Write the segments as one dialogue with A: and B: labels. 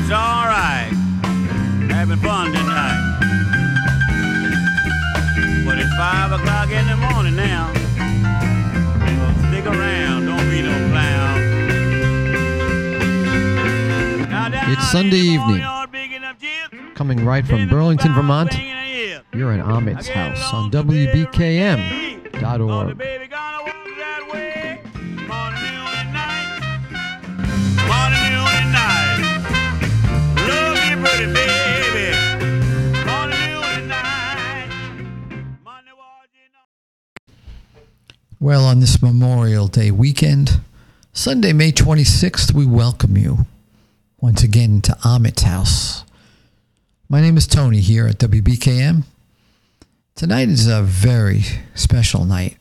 A: It's all right. Having fun tonight. But it's five o'clock in the morning now. So stick around. Don't be no clown.
B: It's Sunday evening.
A: barnyard, big enough gyps,
B: Coming right from Burlington, Vermont,
A: banging a hip.
B: you're in Ahmet's house on WBKM.org. Well, on this Memorial Day weekend, Sunday, May 26th, we welcome you once again to Ahmet's house. My name is Tony here at WBKM. Tonight is a very special night.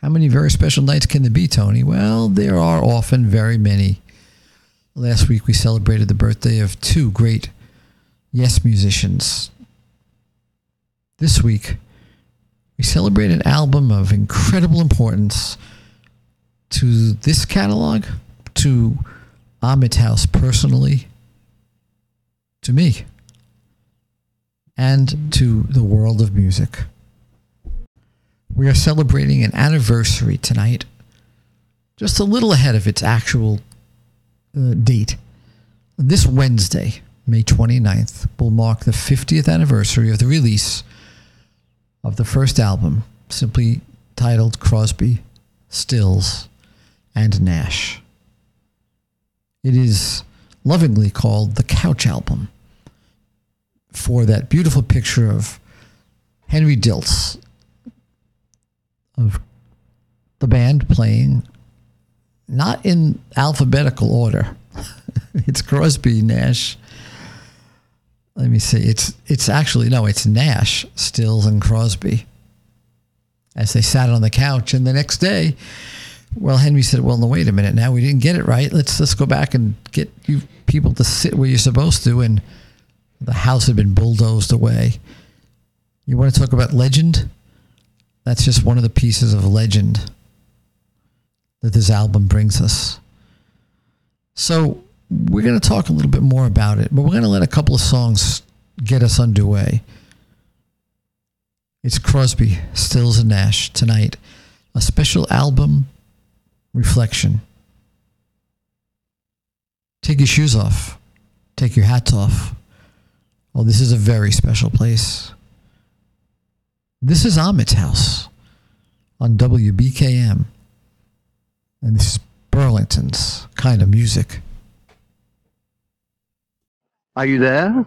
B: How many very special nights can there be, Tony? Well, there are often very many. Last week we celebrated the birthday of two great Yes musicians. This week, we celebrate an album of incredible importance to this catalog, to Ahmet's house personally, to me, and to the world of music. We are celebrating an anniversary tonight, just a little ahead of its actual uh, date. This Wednesday, May 29th, will mark the 50th anniversary of the release of the first album, simply titled Crosby, Stills, and Nash. It is lovingly called the Couch Album for that beautiful picture of Henry Diltz of the band playing not in alphabetical order. it's Crosby, Nash, let me see. It's it's actually no, it's Nash, Stills, and Crosby. As they sat on the couch, and the next day, well, Henry said, "Well, no, wait a minute. Now we didn't get it right. Let's let's go back and get you people to sit where you're supposed to." And the house had been bulldozed away. You want to talk about legend? That's just one of the pieces of legend that this album brings us. So we're going to talk a little bit more about it, but we're going to let a couple of songs get us underway. It's Crosby, Stills, and Nash tonight, a special album reflection. Take your shoes off, take your hats off. Well, this is a very special place. This is Ahmet's house on WBKM, and this is Burlington's kind of music.
C: Are you there?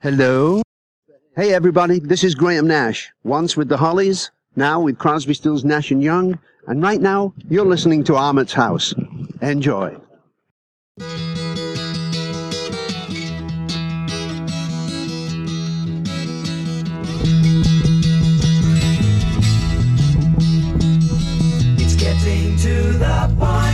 C: Hello? Hey, everybody, this is Graham Nash. Once with the Hollies, now with Crosby, Stills, Nash and Young, and right now you're listening to Ahmet's House. Enjoy.
D: It's getting to the point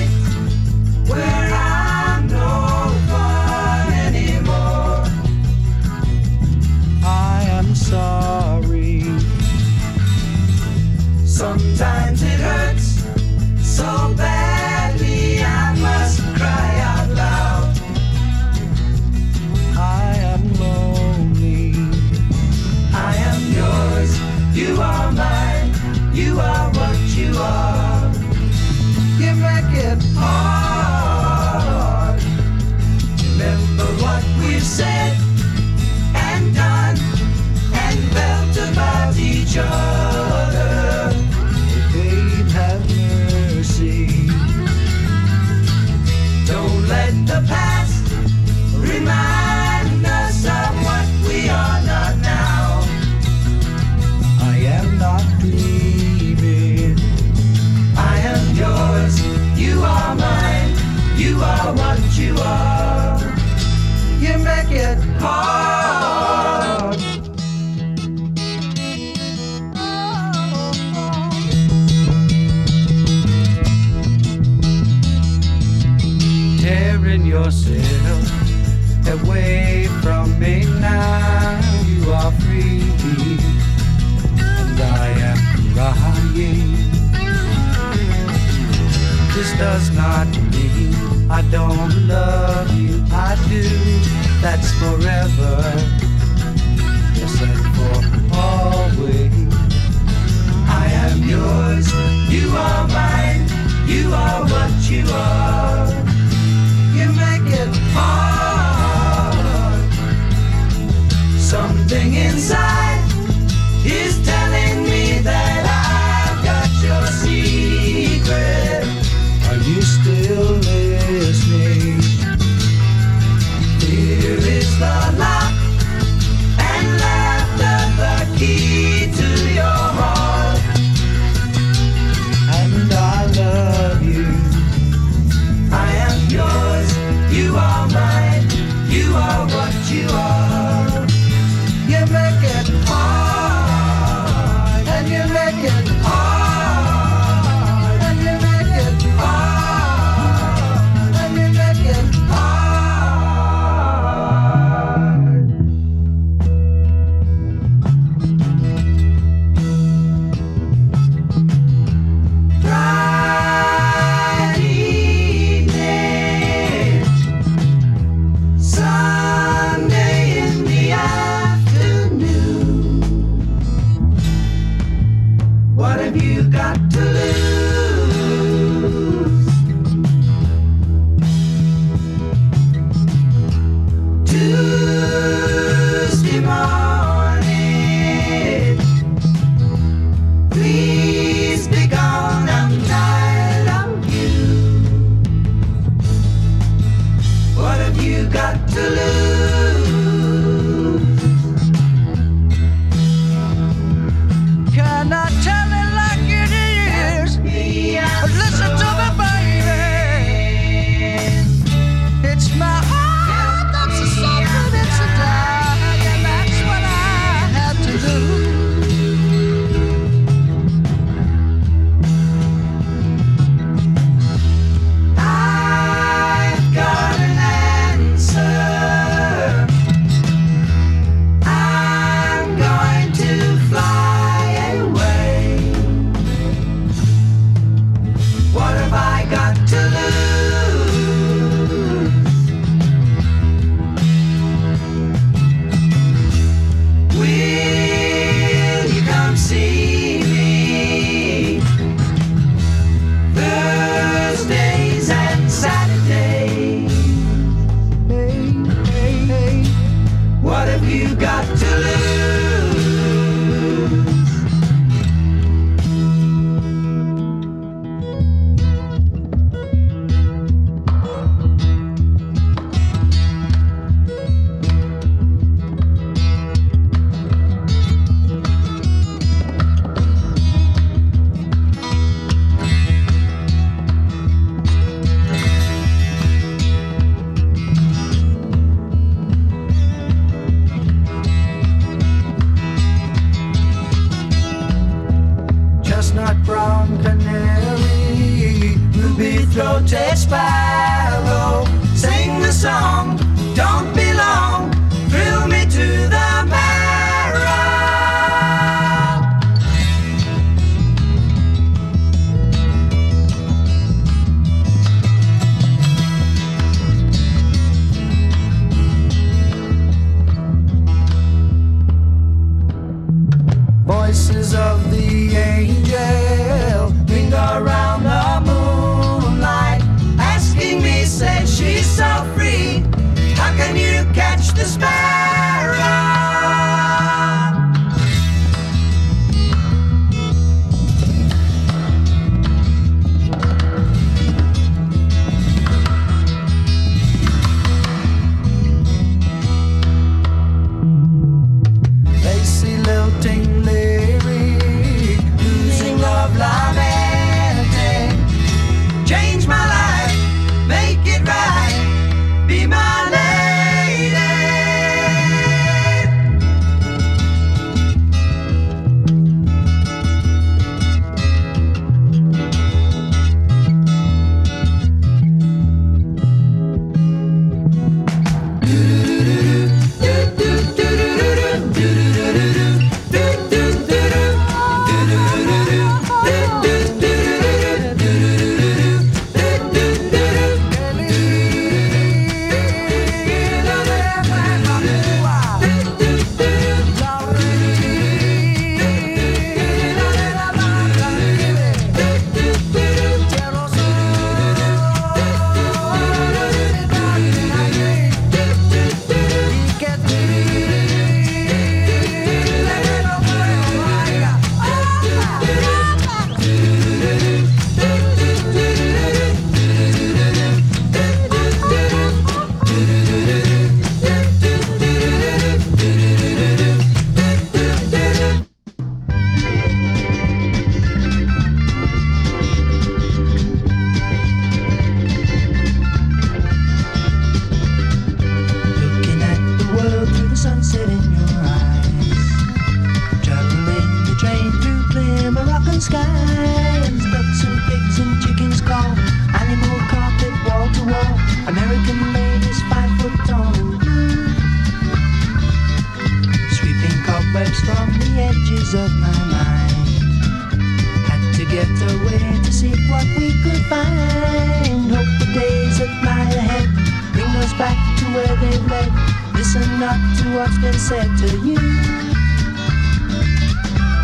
D: seek what we could find. Hope the days that lie ahead bring us back to where they've led. Listen not to what's been said to you.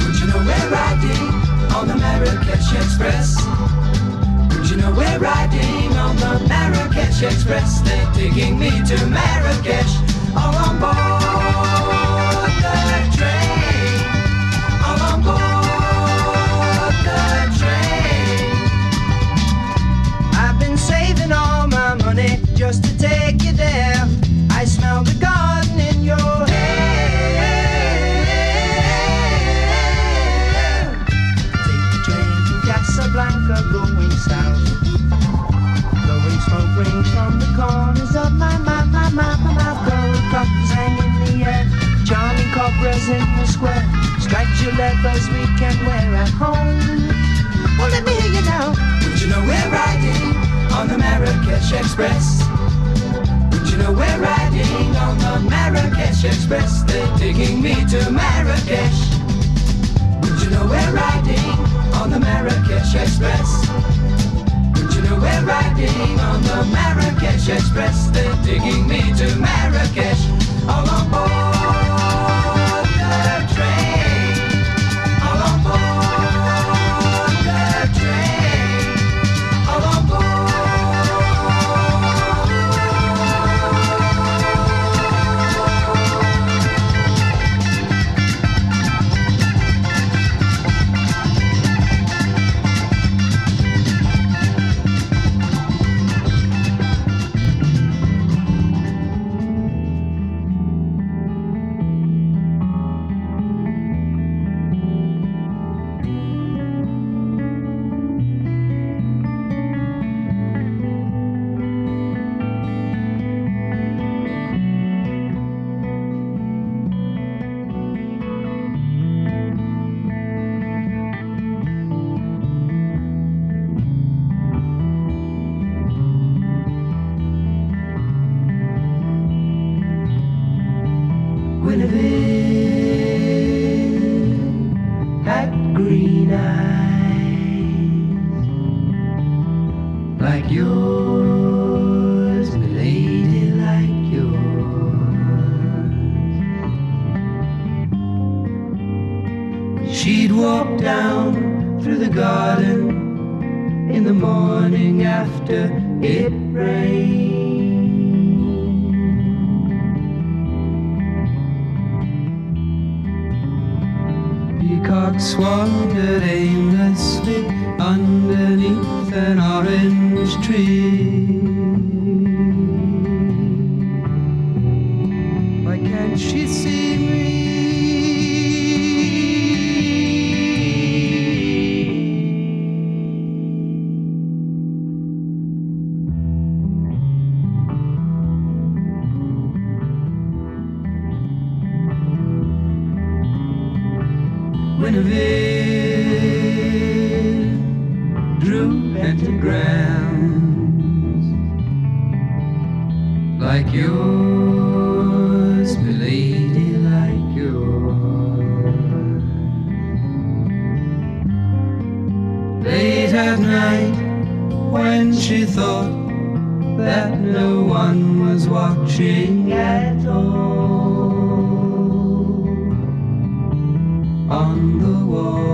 D: Would you know we're riding on the Marrakesh Express? Would you know we're riding on the Marrakesh Express? They're taking me to Marrakesh, all on board just to take you there. I smell the garden in your hair. Take the train from Casablanca going south. Blowing smoke rings from the corners of my mouth, my mouth, my mouth. Gold buttons hang in the air. Charming cobras in the square. Striped leathers we can wear at home. Well, let me hear you now. Would you know we're riding on the Marrakesh Express? Know we're riding on the Marrakesh Express? They're taking me to Marrakesh. Would you know we're riding on the Marrakesh Express? Would you know we're riding on the Marrakesh Express? They're taking me to Marrakesh. All on board at night, when she thought that no one was watching at all on the wall.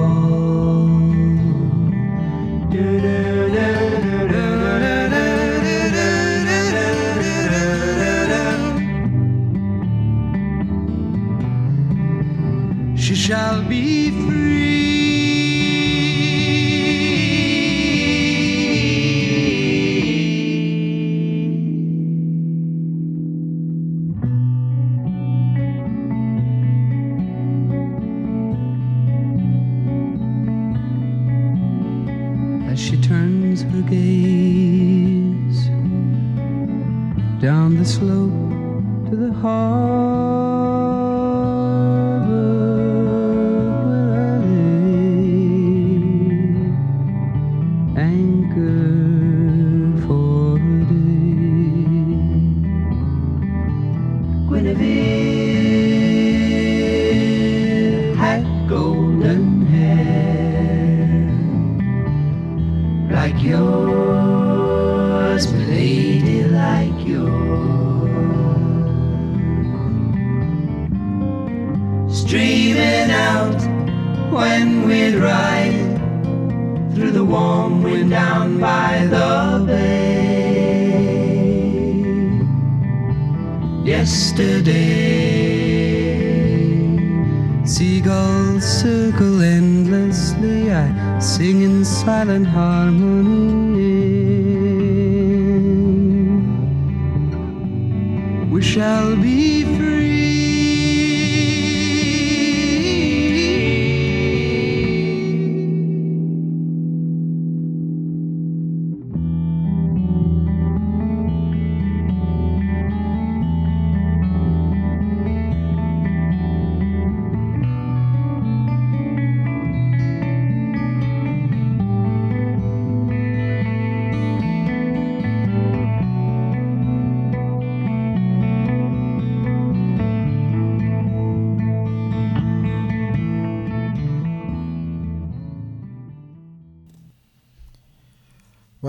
D: Shall be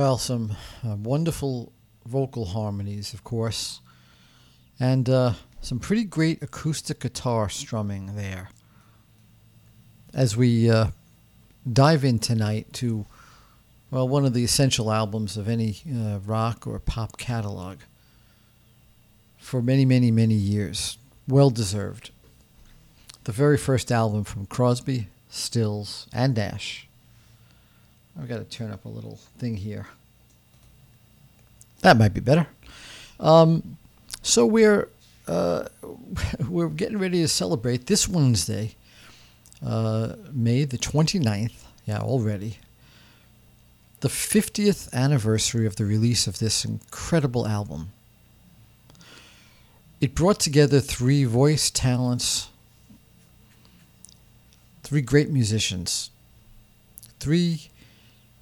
B: Well, some uh, wonderful vocal harmonies, of course, and uh, some pretty great acoustic guitar strumming there. As we uh, dive in tonight to, well, one of the essential albums of any uh, rock or pop catalog for many, many, many years. Well deserved. The very first album from Crosby, Stills, and Nash. I've got to turn up a little thing here. That might be better. Um, so we're uh, we're getting ready to celebrate this Wednesday, uh, May the 29th. Yeah, already. The 50th anniversary of the release of this incredible album. It brought together three voice talents, three great musicians, three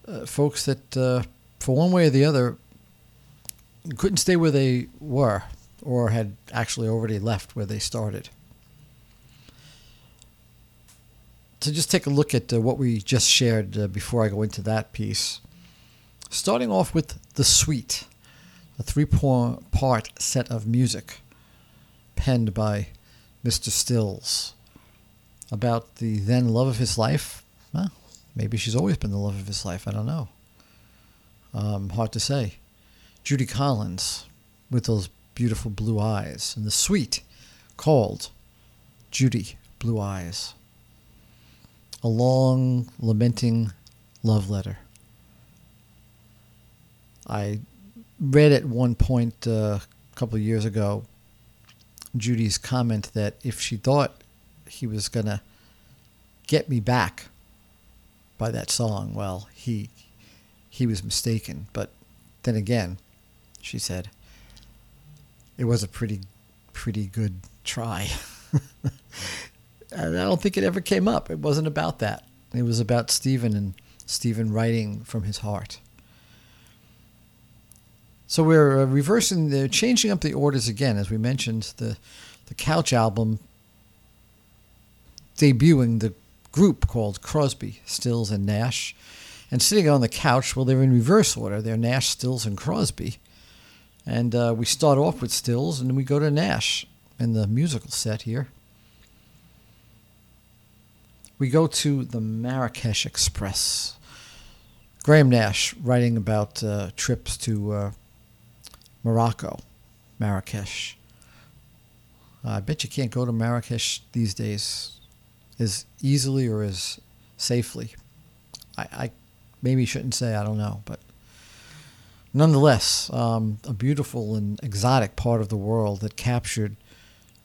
B: uh, folks that, uh, for one way or the other, couldn't stay where they were or had actually already left where they started. To just take a look at uh, what we just shared uh, before I go into that piece. Starting off with The Suite, a three part set of music penned by Mr. Stills about the then love of his life. Maybe she's always been the love of his life. I don't know. Um, hard to say. Judy Collins with those beautiful blue eyes, and the suite, called Judy Blue Eyes. A long, lamenting love letter. I read at one point uh, a couple of years ago Judy's comment that if she thought he was going to get me back by that song, well, he he was mistaken. But then again, she said, it was a pretty pretty good try. and I don't think it ever came up. It wasn't about that. It was about Stephen and Stephen writing from his heart. So we're uh, reversing the changing up the orders again, as we mentioned the the Couch album debuting the group called Crosby, Stills, and Nash. And sitting on the couch, well, they're in reverse order. They're Nash, Stills, and Crosby. And uh, we start off with Stills, and then we go to Nash in the musical set here. We go to the Marrakesh Express. Graham Nash writing about uh, trips to uh, Morocco, Marrakesh. I bet you can't go to Marrakesh these days as easily or as safely. I, I maybe shouldn't say, I don't know, but nonetheless, um, a beautiful and exotic part of the world that captured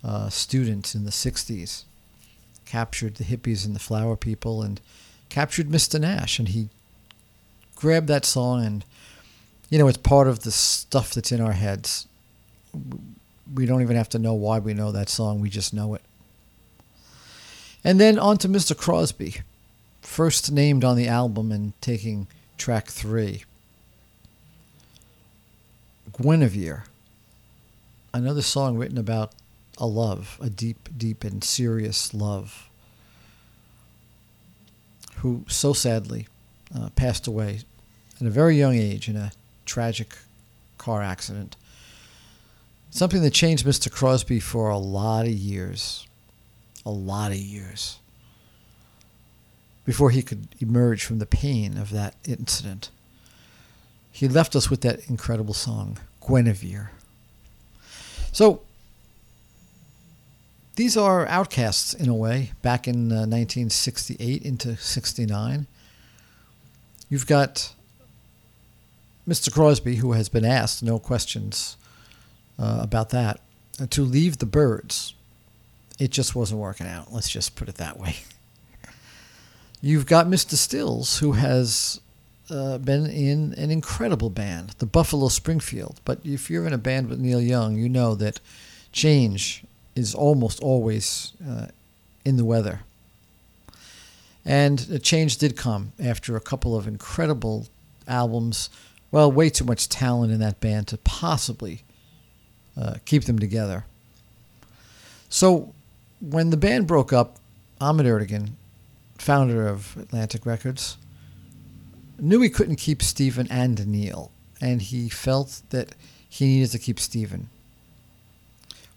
B: uh, students in the 60s, captured the hippies and the flower people, and captured Mr. Nash. And he grabbed that song, and, you know, it's part of the stuff that's in our heads. We don't even have to know why we know that song, we just know it. And then on to Mr. Crosby, first named on the album and taking track three. Guinevere, another song written about a love, a deep, deep, and serious love, who so sadly uh, passed away at a very young age in a tragic car accident. Something that changed Mr. Crosby for a lot of years. A lot of years. Before he could emerge from the pain of that incident. He left us with that incredible song, Guinevere. So, these are outcasts in a way, back in uh, 1968 into 69. You've got Mr. Crosby, who has been asked, no questions uh, about that, uh, to leave the Byrds. It just wasn't working out. Let's just put it that way. You've got Mr. Stills, who has uh, been in an incredible band, the Buffalo Springfield. But if you're in a band with Neil Young, you know that change is almost always uh, in the weather. And the change did come after a couple of incredible albums. Well, way too much talent in that band to possibly uh, keep them together. So when the band broke up, Ahmet Ertegun, founder of Atlantic Records, knew he couldn't keep Stephen and Neil, and he felt that he needed to keep Stephen.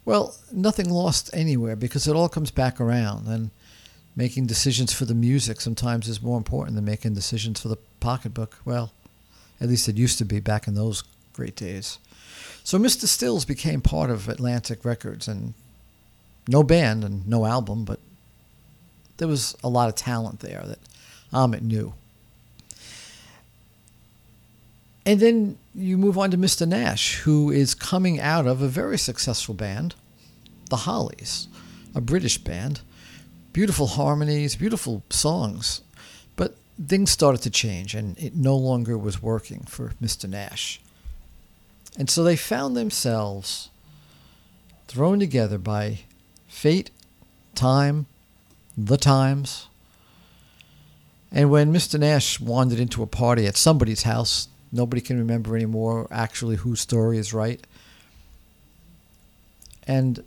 B: Well, nothing lost anywhere because it all comes back around, and making decisions for the music sometimes is more important than making decisions for the pocketbook. Well, at least it used to be back in those great days. So Mr. Stills became part of Atlantic Records, and no band and no album, but there was a lot of talent there that Ahmet knew. And then you move on to Mr. Nash, who is coming out of a very successful band, The Hollies, a British band. Beautiful harmonies, beautiful songs. But things started to change, and it no longer was working for Mr. Nash. And so they found themselves thrown together by fate, time, the times. And when Mr. Nash wandered into a party at somebody's house, nobody can remember anymore actually whose story is right. And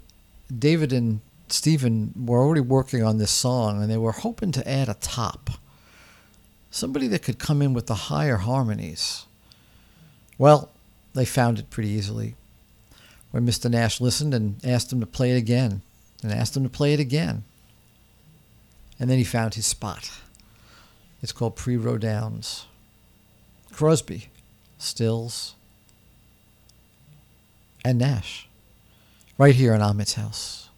B: David and Stephen were already working on this song and they were hoping to add a top. Somebody that could come in with the higher harmonies. Well, they found it pretty easily when Mr. Nash listened and asked him to play it again and asked him to play it again. And then he found his spot. It's called Pre-Road Downs. Crosby, Stills, and Nash. Right here in Ahmet's house.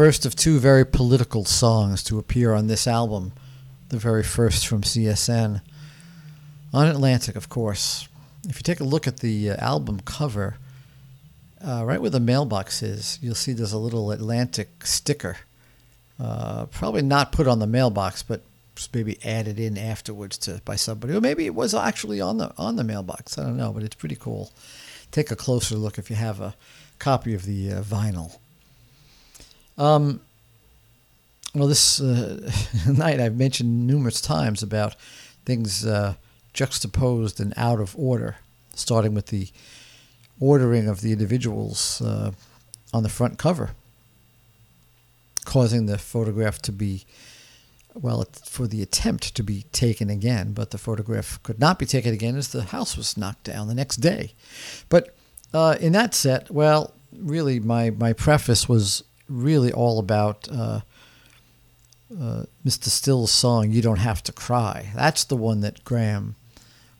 B: First of two very political songs to appear on this album, the very first from CSN. On Atlantic, of course. If you take a look at the uh, album cover, uh, right where the mailbox is, you'll see there's a little Atlantic sticker. Uh, probably not put on the mailbox, but maybe added in afterwards to by somebody, or maybe it was actually on the on the mailbox. I don't know, but it's pretty cool. Take a closer look if you have a copy of the uh, vinyl. Um, well, this uh, night I've mentioned numerous times about things uh, juxtaposed and out of order, starting with the ordering of the individuals uh, on the front cover, causing the photograph to be, well, for the attempt to be taken again, but the photograph could not be taken again as the house was knocked down the next day. But uh, in that set, well, really, my, my preface was really all about uh, uh, Mr. Still's song, You Don't Have to Cry. That's the one that Graham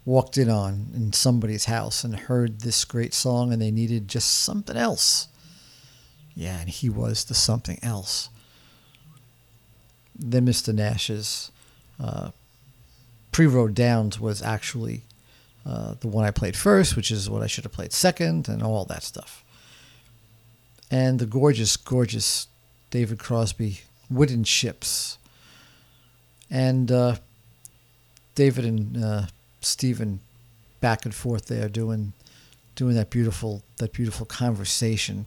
B: walked in on in somebody's house and heard this great song and they needed just something else. Yeah, and he was the something else. Then Mr. Nash's uh, Pre Road Downs was actually uh, the one I played first, which is what I should have played second, and all that stuff. And the gorgeous, gorgeous David Crosby Wooden Ships. And uh, David and uh, Stephen back and forth there doing doing that beautiful that beautiful conversation.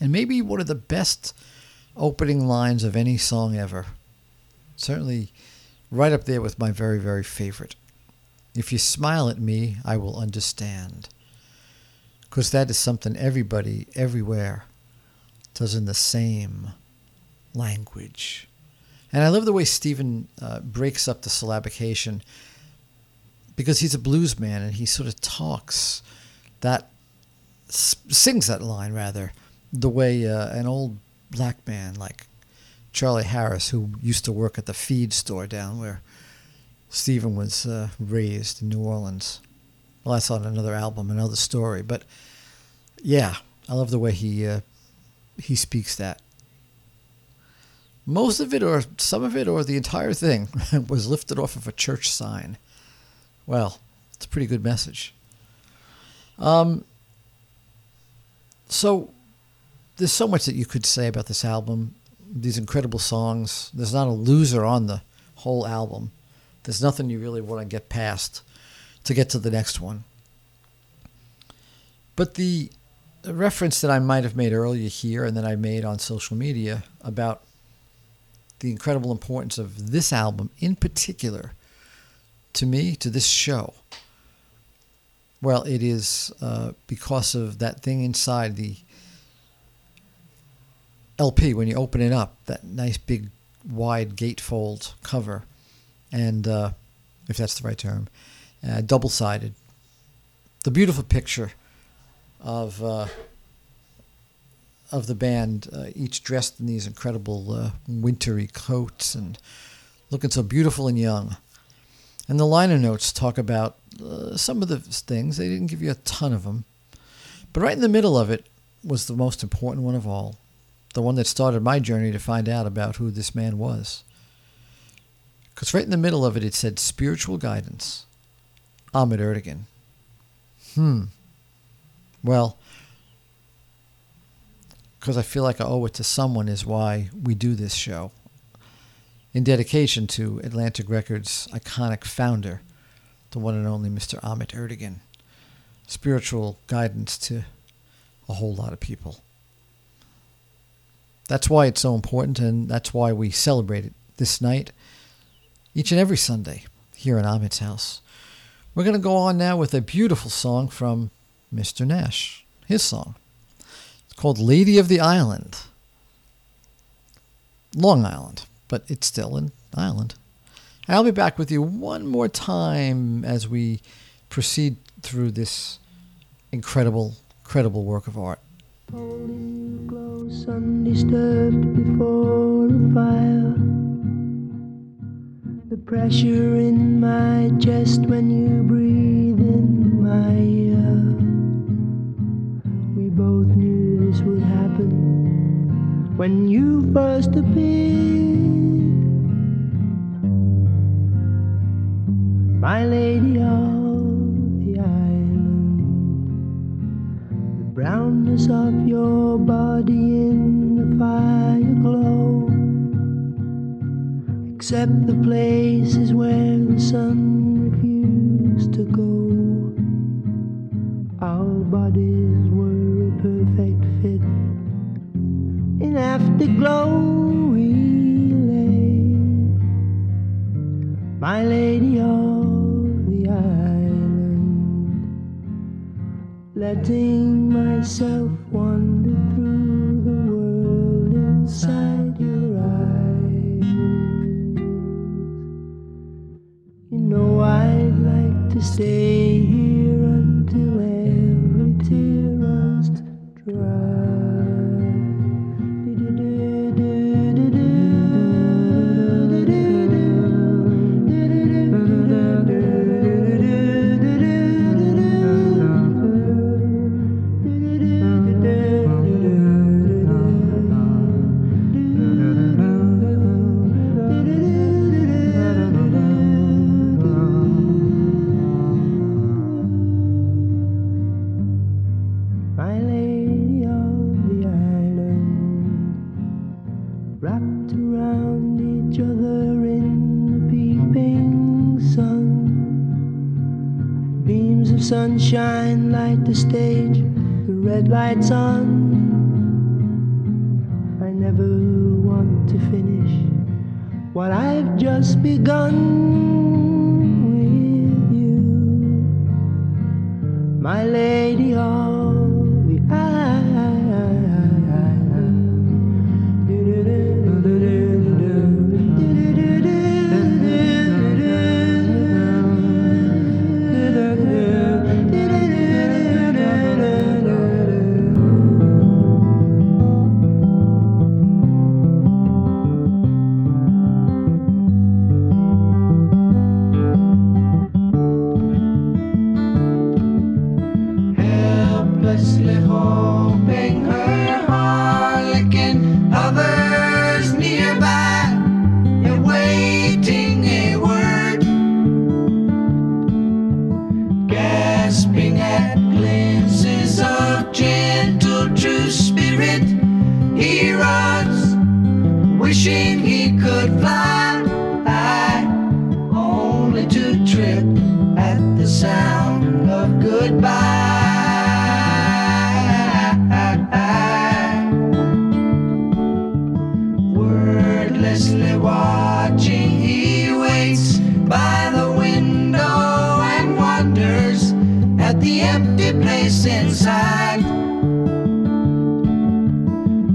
B: And maybe one of the best opening lines of any song ever. Certainly right up there with my very, very favorite. If you smile at me, I will understand. Because that is something everybody, everywhere, does in the same language. And I love the way Stephen uh, breaks up the syllabication because he's a blues man and he sort of talks that sings that line rather the way uh, an old black man like Charlie Harris, who used to work at the feed store down where Stephen was uh, raised in New Orleans. Well, that's on another album, another story. But yeah, I love the way he uh, he speaks that. Most of it, or some of it, or the entire thing, was lifted off of a church sign. Well, it's a pretty good message. Um, so there's so much that you could say about this album. These incredible songs. There's not a loser on the whole album. There's nothing you really want to get past to get to the next one. But the reference that I might have made earlier here and that I made on social media about the incredible importance of this album in particular to me, to this show? Well, it is uh, because of that thing inside the LP when you open it up, that nice big wide gatefold cover, and uh, if that's the right term, uh, double sided. The beautiful picture of uh, of the band, uh, each dressed in these incredible uh, wintry coats and looking so beautiful and young. And the liner notes talk about uh, some of the things. They didn't give you a ton of them. But right in the middle of it was the most important one of all. The one that started my journey to find out about who this man was. Because right in the middle of it, it said spiritual guidance. Ahmet Ertegun. Hmm. Well, because I feel like I owe it to someone is why we do this show in dedication to Atlantic Records' iconic founder, the one and only Mr. Ahmet Ertegun. Spiritual guidance to a whole lot of people. That's why it's so important, and that's why we celebrate it this night, each and every Sunday, here in Ahmet's house. We're going to go on now with a beautiful song from Mr. Nash, his song. It's called Lady of the Island. Long Island but it's still an island. I'll be back with you one more time as we proceed through this incredible, incredible work of art.
D: Before fire. Pressure in my chest when you breathe in my ear. We both knew this would happen when you first appeared. My lady of the island, the brownness of your body in the fire except the places where the sun refused to go. Our bodies were a perfect fit. In afterglow we lay, my lady of the island, letting myself wander through the world inside to stay sound of goodbye. Wordlessly watching, he waits by the window and wonders at the empty place inside.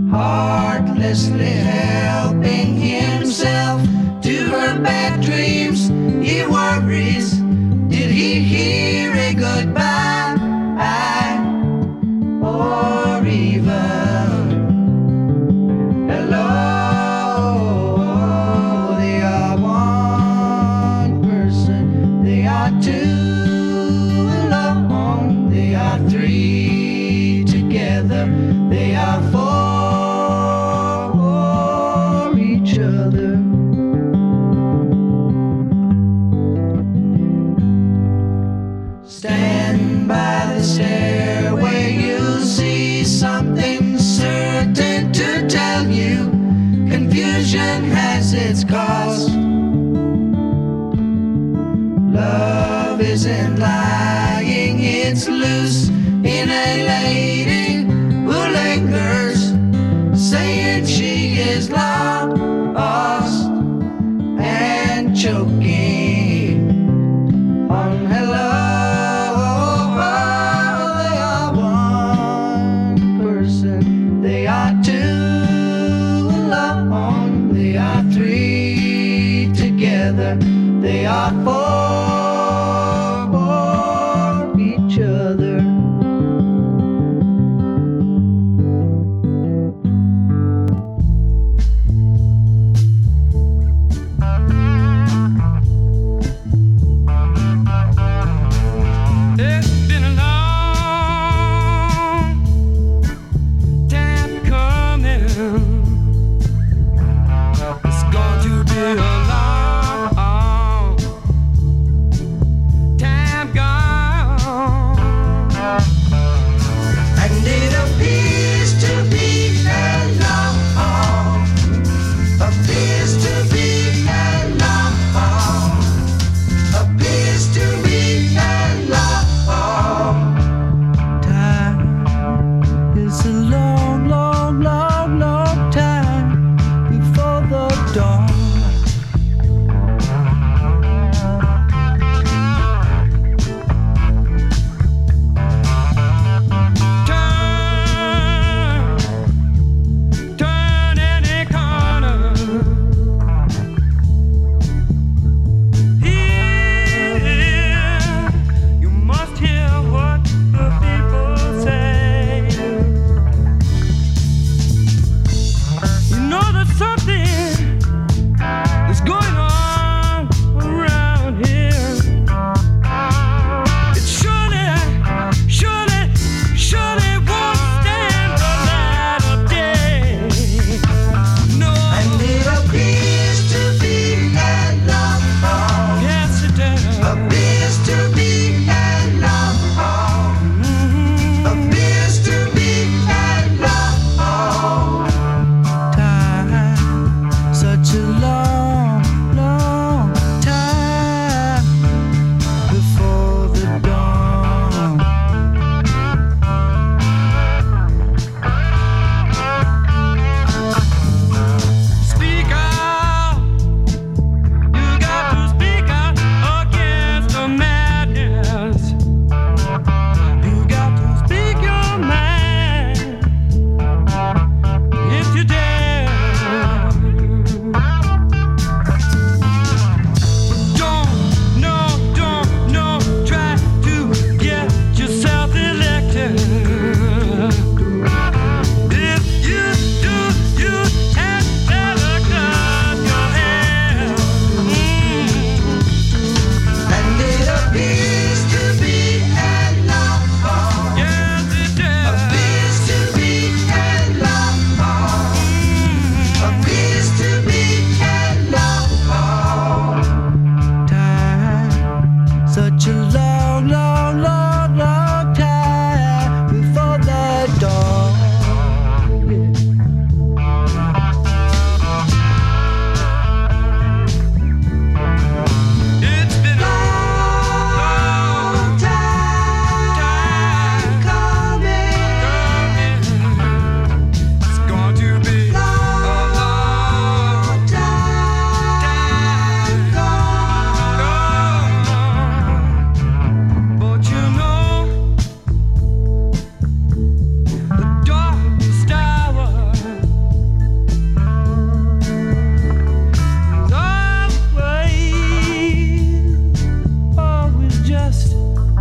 D: Heartlessly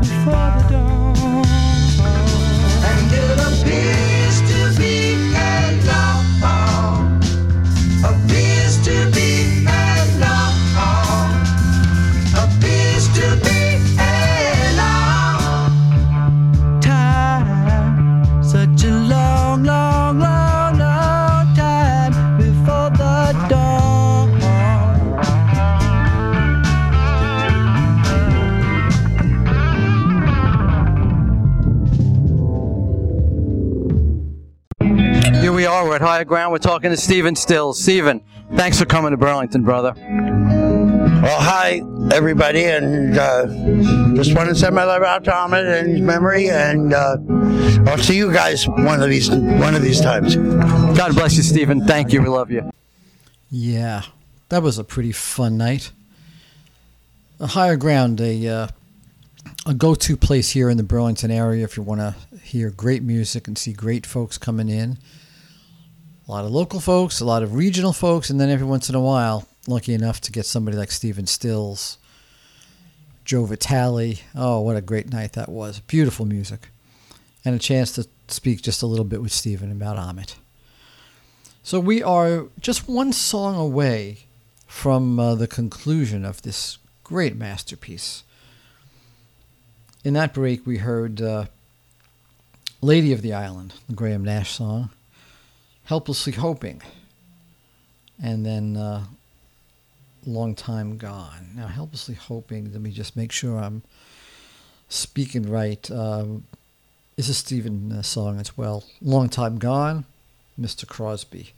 D: before the
E: dawn. We're at higher ground. We're talking to Stephen Stills. Stephen, thanks for coming to Burlington, brother.
F: Well, hi everybody, and uh, just want to send my love out to Ahmet and his memory, and uh, I'll see you guys one of these one of these times.
E: God bless you, Stephen. Thank you. We love you.
B: Yeah, that was a pretty fun night. A higher ground, a uh, a go-to place here in the Burlington area if you want to hear great music and see great folks coming in. A lot of local folks, a lot of regional folks, and then every once in a while, lucky enough to get somebody like Stephen Stills, Joe Vitale. Oh, what a great night that was! Beautiful music, and a chance to speak just a little bit with Stephen about Ahmet. So we are just one song away from uh, the conclusion of this great masterpiece. In that break, we heard uh, Lady of the Island, the Graham Nash song, Helplessly Hoping, and then uh, Long Time Gone. Now, Helplessly Hoping, let me just make sure I'm speaking right. Um, is a Stephen uh, song as well. Long Time Gone, Mr. Crosby.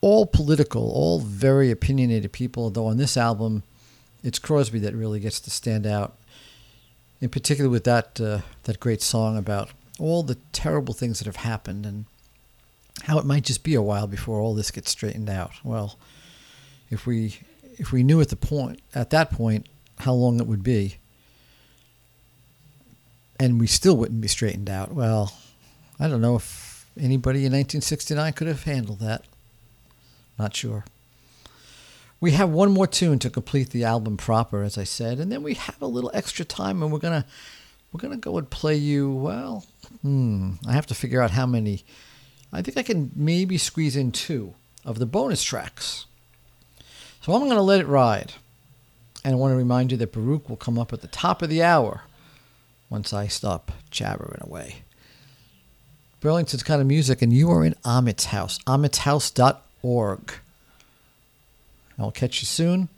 B: All political, all very opinionated people, though on this album, it's Crosby that really gets to stand out. In particular, with that uh, that great song about all the terrible things that have happened and how it might just be a while before all this gets straightened out. Well, if we if we knew at the point at that point how long it would be, and we still wouldn't be straightened out, well, I don't know if anybody in 1969 could have handled that. Not sure. We have one more tune to complete the album proper, as I said, and then we have a little extra time, and we're gonna we're gonna go and play you. Well, hmm, I have to figure out how many. I think I can maybe squeeze in two of the bonus tracks. So I'm gonna let it ride, and I want to remind you that Baruch will come up at the top of the hour once I stop jabbering away. Burlington's kind of music, and you are in Ahmet's house, ahmetshouse.org. I'll catch you soon.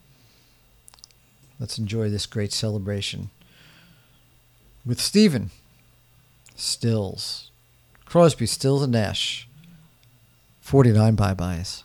B: Let's enjoy this great celebration with Stephen Stills, Crosby, Stills, and Nash. 49 bye byes.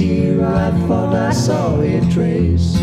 D: tear I thought I saw it trace.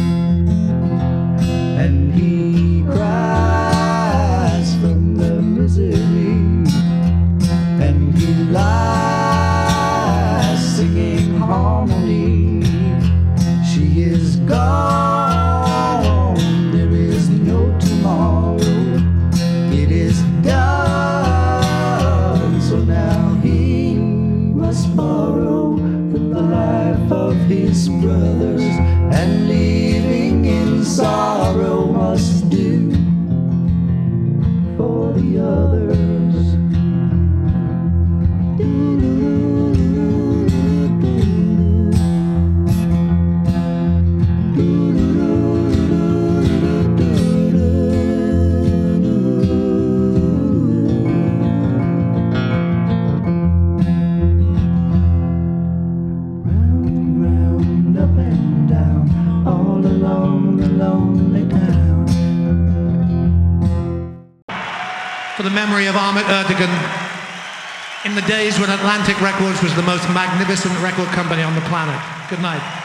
D: activist and
G: record company on the planet. Good night.